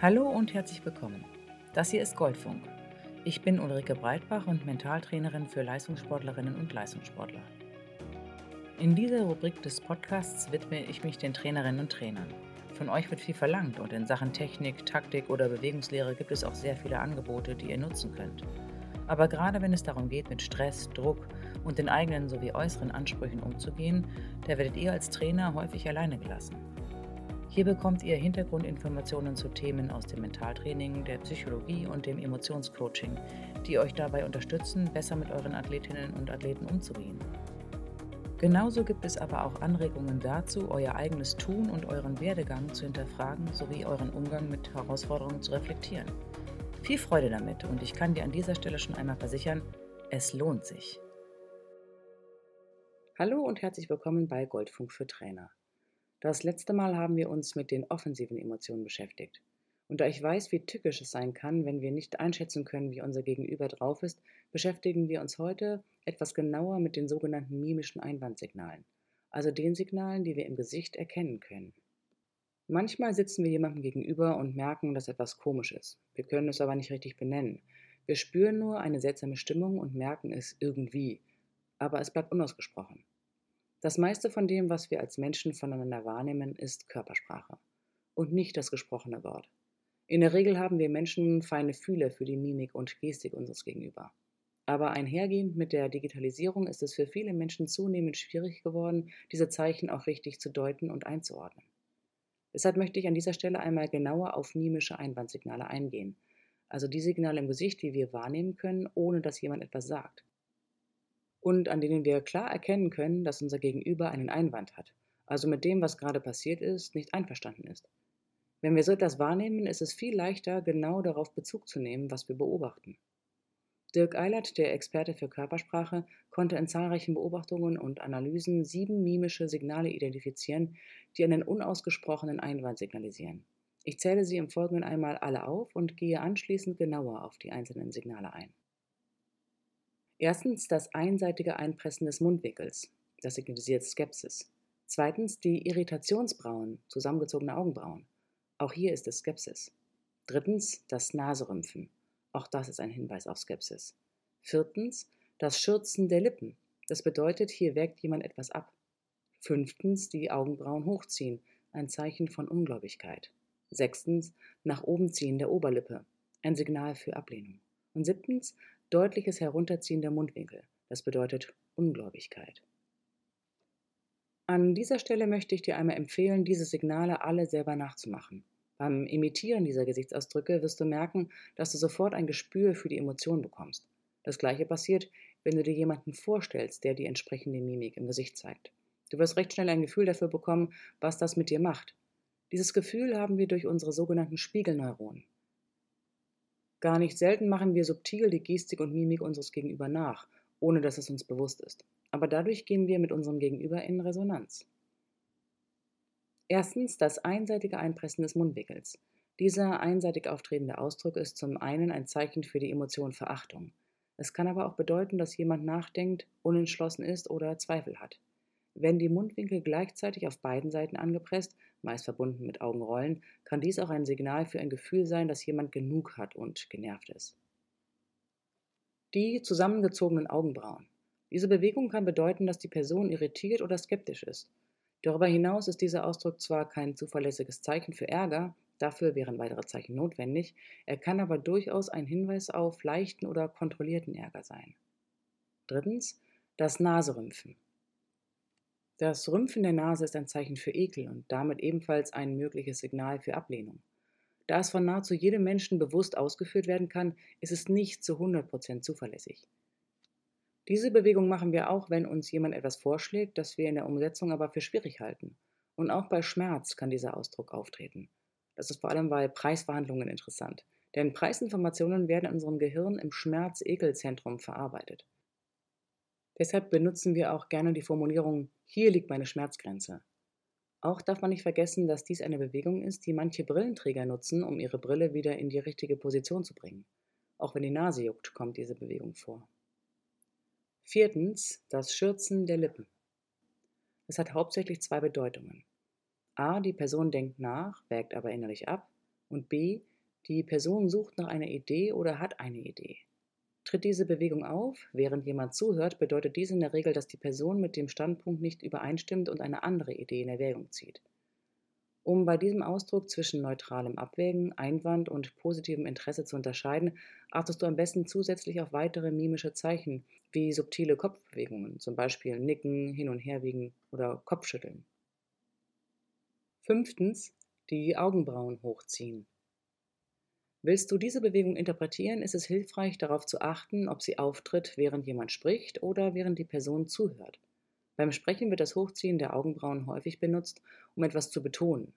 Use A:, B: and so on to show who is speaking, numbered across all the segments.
A: Hallo und herzlich willkommen. Das hier ist Goldfunk. Ich bin Ulrike Breitbach und Mentaltrainerin für Leistungssportlerinnen und Leistungssportler. In dieser Rubrik des Podcasts widme ich mich den Trainerinnen und Trainern. Von euch wird viel verlangt und in Sachen Technik, Taktik oder Bewegungslehre gibt es auch sehr viele Angebote, die ihr nutzen könnt. Aber gerade wenn es darum geht, mit Stress, Druck und den eigenen sowie äußeren Ansprüchen umzugehen, da werdet ihr als Trainer häufig alleine gelassen. Hier bekommt ihr Hintergrundinformationen zu Themen aus dem Mentaltraining, der Psychologie und dem Emotionscoaching, die euch dabei unterstützen, besser mit euren Athletinnen und Athleten umzugehen. Genauso gibt es aber auch Anregungen dazu, euer eigenes Tun und euren Werdegang zu hinterfragen sowie euren Umgang mit Herausforderungen zu reflektieren. Viel Freude damit und ich kann dir an dieser Stelle schon einmal versichern, es lohnt sich. Hallo und herzlich willkommen bei Goldfunk für Trainer. Das letzte Mal haben wir uns mit den offensiven Emotionen beschäftigt. Und da ich weiß, wie tückisch es sein kann, wenn wir nicht einschätzen können, wie unser Gegenüber drauf ist, beschäftigen wir uns heute etwas genauer mit den sogenannten mimischen Einwandsignalen, also den Signalen, die wir im Gesicht erkennen können. Manchmal sitzen wir jemandem gegenüber und merken, dass etwas komisch ist. Wir können es aber nicht richtig benennen. Wir spüren nur eine seltsame Stimmung und merken es irgendwie, aber es bleibt unausgesprochen. Das meiste von dem, was wir als Menschen voneinander wahrnehmen, ist Körpersprache und nicht das gesprochene Wort. In der Regel haben wir Menschen feine Fühle für die Mimik und Gestik unseres Gegenüber. Aber einhergehend mit der Digitalisierung ist es für viele Menschen zunehmend schwierig geworden, diese Zeichen auch richtig zu deuten und einzuordnen. Deshalb möchte ich an dieser Stelle einmal genauer auf mimische Einwandsignale eingehen, also die Signale im Gesicht, die wir wahrnehmen können, ohne dass jemand etwas sagt und an denen wir klar erkennen können, dass unser Gegenüber einen Einwand hat, also mit dem, was gerade passiert ist, nicht einverstanden ist. Wenn wir so etwas wahrnehmen, ist es viel leichter, genau darauf Bezug zu nehmen, was wir beobachten. Dirk Eilert, der Experte für Körpersprache, konnte in zahlreichen Beobachtungen und Analysen sieben mimische Signale identifizieren, die einen unausgesprochenen Einwand signalisieren. Ich zähle sie im Folgenden einmal alle auf und gehe anschließend genauer auf die einzelnen Signale ein. Erstens das einseitige Einpressen des Mundwickels. Das signalisiert Skepsis. Zweitens die Irritationsbrauen, zusammengezogene Augenbrauen. Auch hier ist es Skepsis. Drittens das Naserümpfen. Auch das ist ein Hinweis auf Skepsis. Viertens das Schürzen der Lippen. Das bedeutet, hier wägt jemand etwas ab. Fünftens die Augenbrauen hochziehen, ein Zeichen von Ungläubigkeit. Sechstens nach oben ziehen der Oberlippe, ein Signal für Ablehnung. Und siebtens deutliches Herunterziehen der Mundwinkel. Das bedeutet Ungläubigkeit. An dieser Stelle möchte ich dir einmal empfehlen, diese Signale alle selber nachzumachen. Beim Imitieren dieser Gesichtsausdrücke wirst du merken, dass du sofort ein Gespür für die Emotion bekommst. Das gleiche passiert, wenn du dir jemanden vorstellst, der die entsprechende Mimik im Gesicht zeigt. Du wirst recht schnell ein Gefühl dafür bekommen, was das mit dir macht. Dieses Gefühl haben wir durch unsere sogenannten Spiegelneuronen. Gar nicht selten machen wir subtil die Gestik und Mimik unseres Gegenüber nach, ohne dass es uns bewusst ist. Aber dadurch gehen wir mit unserem Gegenüber in Resonanz. Erstens das einseitige Einpressen des Mundwickels. Dieser einseitig auftretende Ausdruck ist zum einen ein Zeichen für die Emotion Verachtung. Es kann aber auch bedeuten, dass jemand nachdenkt, unentschlossen ist oder Zweifel hat. Wenn die Mundwinkel gleichzeitig auf beiden Seiten angepresst, meist verbunden mit Augenrollen, kann dies auch ein Signal für ein Gefühl sein, dass jemand genug hat und genervt ist. Die zusammengezogenen Augenbrauen. Diese Bewegung kann bedeuten, dass die Person irritiert oder skeptisch ist. Darüber hinaus ist dieser Ausdruck zwar kein zuverlässiges Zeichen für Ärger, dafür wären weitere Zeichen notwendig, er kann aber durchaus ein Hinweis auf leichten oder kontrollierten Ärger sein. Drittens, das Naserümpfen. Das Rümpfen der Nase ist ein Zeichen für Ekel und damit ebenfalls ein mögliches Signal für Ablehnung. Da es von nahezu jedem Menschen bewusst ausgeführt werden kann, ist es nicht zu 100% zuverlässig. Diese Bewegung machen wir auch, wenn uns jemand etwas vorschlägt, das wir in der Umsetzung aber für schwierig halten. Und auch bei Schmerz kann dieser Ausdruck auftreten. Das ist vor allem bei Preisverhandlungen interessant, denn Preisinformationen werden in unserem Gehirn im Schmerz-Ekel-Zentrum verarbeitet. Deshalb benutzen wir auch gerne die Formulierung hier liegt meine Schmerzgrenze. Auch darf man nicht vergessen, dass dies eine Bewegung ist, die manche Brillenträger nutzen, um ihre Brille wieder in die richtige Position zu bringen. Auch wenn die Nase juckt, kommt diese Bewegung vor. Viertens, das Schürzen der Lippen. Es hat hauptsächlich zwei Bedeutungen. A, die Person denkt nach, wägt aber innerlich ab. Und B, die Person sucht nach einer Idee oder hat eine Idee. Tritt diese Bewegung auf, während jemand zuhört, bedeutet dies in der Regel, dass die Person mit dem Standpunkt nicht übereinstimmt und eine andere Idee in Erwägung zieht. Um bei diesem Ausdruck zwischen neutralem Abwägen, Einwand und positivem Interesse zu unterscheiden, achtest du am besten zusätzlich auf weitere mimische Zeichen wie subtile Kopfbewegungen, zum Beispiel Nicken, Hin- und Herwiegen oder Kopfschütteln. Fünftens, die Augenbrauen hochziehen. Willst du diese Bewegung interpretieren, ist es hilfreich, darauf zu achten, ob sie auftritt, während jemand spricht oder während die Person zuhört. Beim Sprechen wird das Hochziehen der Augenbrauen häufig benutzt, um etwas zu betonen.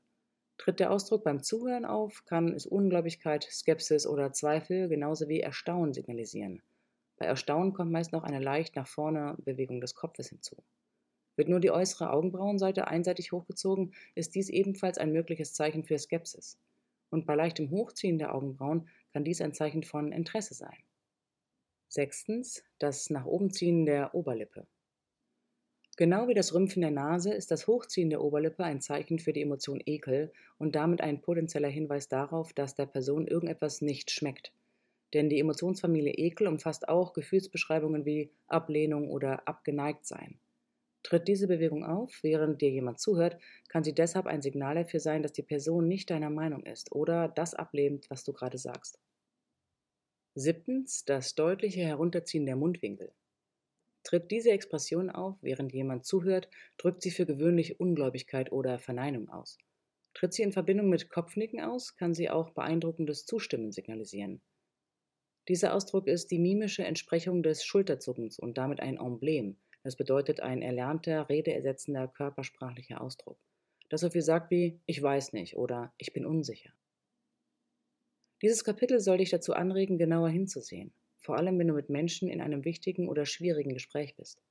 A: Tritt der Ausdruck beim Zuhören auf, kann es Ungläubigkeit, Skepsis oder Zweifel genauso wie Erstaunen signalisieren. Bei Erstaunen kommt meist noch eine leicht nach vorne Bewegung des Kopfes hinzu. Wird nur die äußere Augenbrauenseite einseitig hochgezogen, ist dies ebenfalls ein mögliches Zeichen für Skepsis. Und bei leichtem Hochziehen der Augenbrauen kann dies ein Zeichen von Interesse sein. Sechstens, das nach oben ziehen der Oberlippe. Genau wie das Rümpfen der Nase ist das Hochziehen der Oberlippe ein Zeichen für die Emotion Ekel und damit ein potenzieller Hinweis darauf, dass der Person irgendetwas nicht schmeckt. Denn die Emotionsfamilie Ekel umfasst auch Gefühlsbeschreibungen wie Ablehnung oder abgeneigt sein. Tritt diese Bewegung auf, während dir jemand zuhört, kann sie deshalb ein Signal dafür sein, dass die Person nicht deiner Meinung ist oder das ablehnt, was du gerade sagst. Siebtens, das deutliche Herunterziehen der Mundwinkel. Tritt diese Expression auf, während jemand zuhört, drückt sie für gewöhnlich Ungläubigkeit oder Verneinung aus. Tritt sie in Verbindung mit Kopfnicken aus, kann sie auch beeindruckendes Zustimmen signalisieren. Dieser Ausdruck ist die mimische Entsprechung des Schulterzuckens und damit ein Emblem. Das bedeutet ein erlernter, redeersetzender körpersprachlicher Ausdruck. Das so viel sagt wie ich weiß nicht oder ich bin unsicher. Dieses Kapitel soll dich dazu anregen, genauer hinzusehen vor allem wenn du mit Menschen in einem wichtigen oder schwierigen Gespräch bist.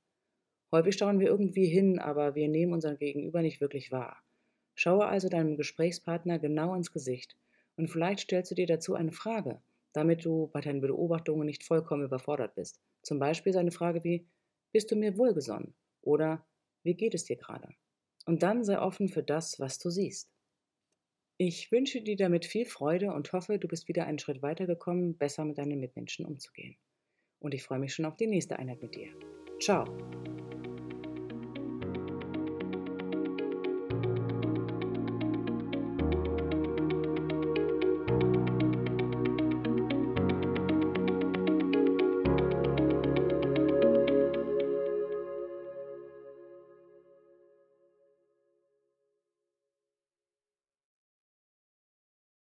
A: Häufig schauen wir irgendwie hin, aber wir nehmen unseren Gegenüber nicht wirklich wahr. Schaue also deinem Gesprächspartner genau ins Gesicht und vielleicht stellst du dir dazu eine Frage, damit du bei deinen Beobachtungen nicht vollkommen überfordert bist. Zum Beispiel so eine Frage wie, bist du mir wohlgesonnen? Oder wie geht es dir gerade? Und dann sei offen für das, was du siehst. Ich wünsche dir damit viel Freude und hoffe, du bist wieder einen Schritt weitergekommen, besser mit deinen Mitmenschen umzugehen. Und ich freue mich schon auf die nächste Einheit mit dir. Ciao!